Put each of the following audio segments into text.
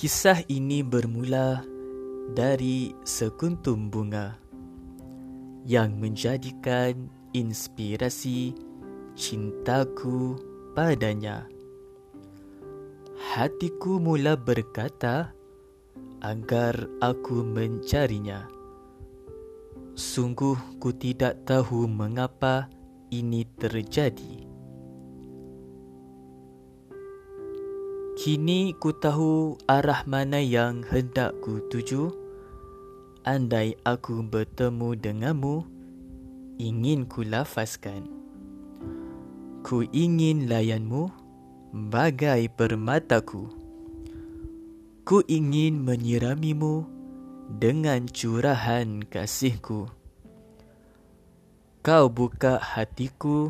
Kisah ini bermula dari sekuntum bunga yang menjadikan inspirasi cintaku padanya. Hatiku mula berkata agar aku mencarinya. Sungguh ku tidak tahu mengapa ini terjadi. Kini ku tahu arah mana yang hendak ku tuju. Andai aku bertemu denganmu, ingin ku lafazkan. Ku ingin layanmu bagai permataku. Ku ingin menyiramimu dengan curahan kasihku. Kau buka hatiku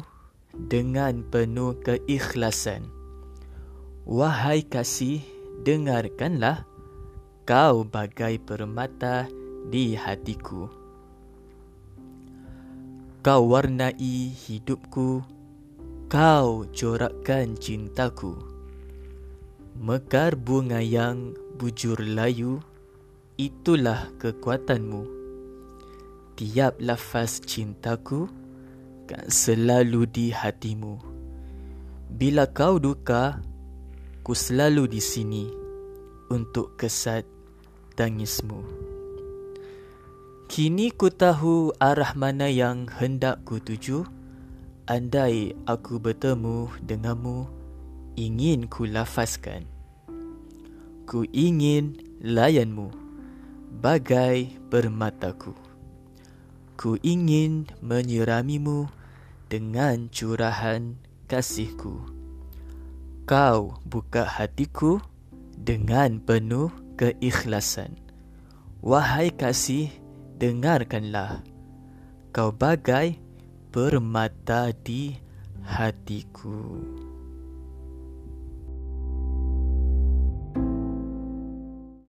dengan penuh keikhlasan. Wahai kasih, dengarkanlah kau bagai permata di hatiku. Kau warnai hidupku, kau corakkan cintaku. Mekar bunga yang bujur layu, itulah kekuatanmu. Tiap lafaz cintaku kan selalu di hatimu. Bila kau duka, Ku selalu di sini untuk kesat tangismu. Kini ku tahu arah mana yang hendak ku tuju. Andai aku bertemu denganmu, ingin ku lafazkan. Ku ingin layanmu bagai permataku. Ku ingin menyiramimu dengan curahan kasihku. Kau buka hatiku dengan penuh keikhlasan. Wahai kasih, dengarkanlah. Kau bagai permata di hatiku.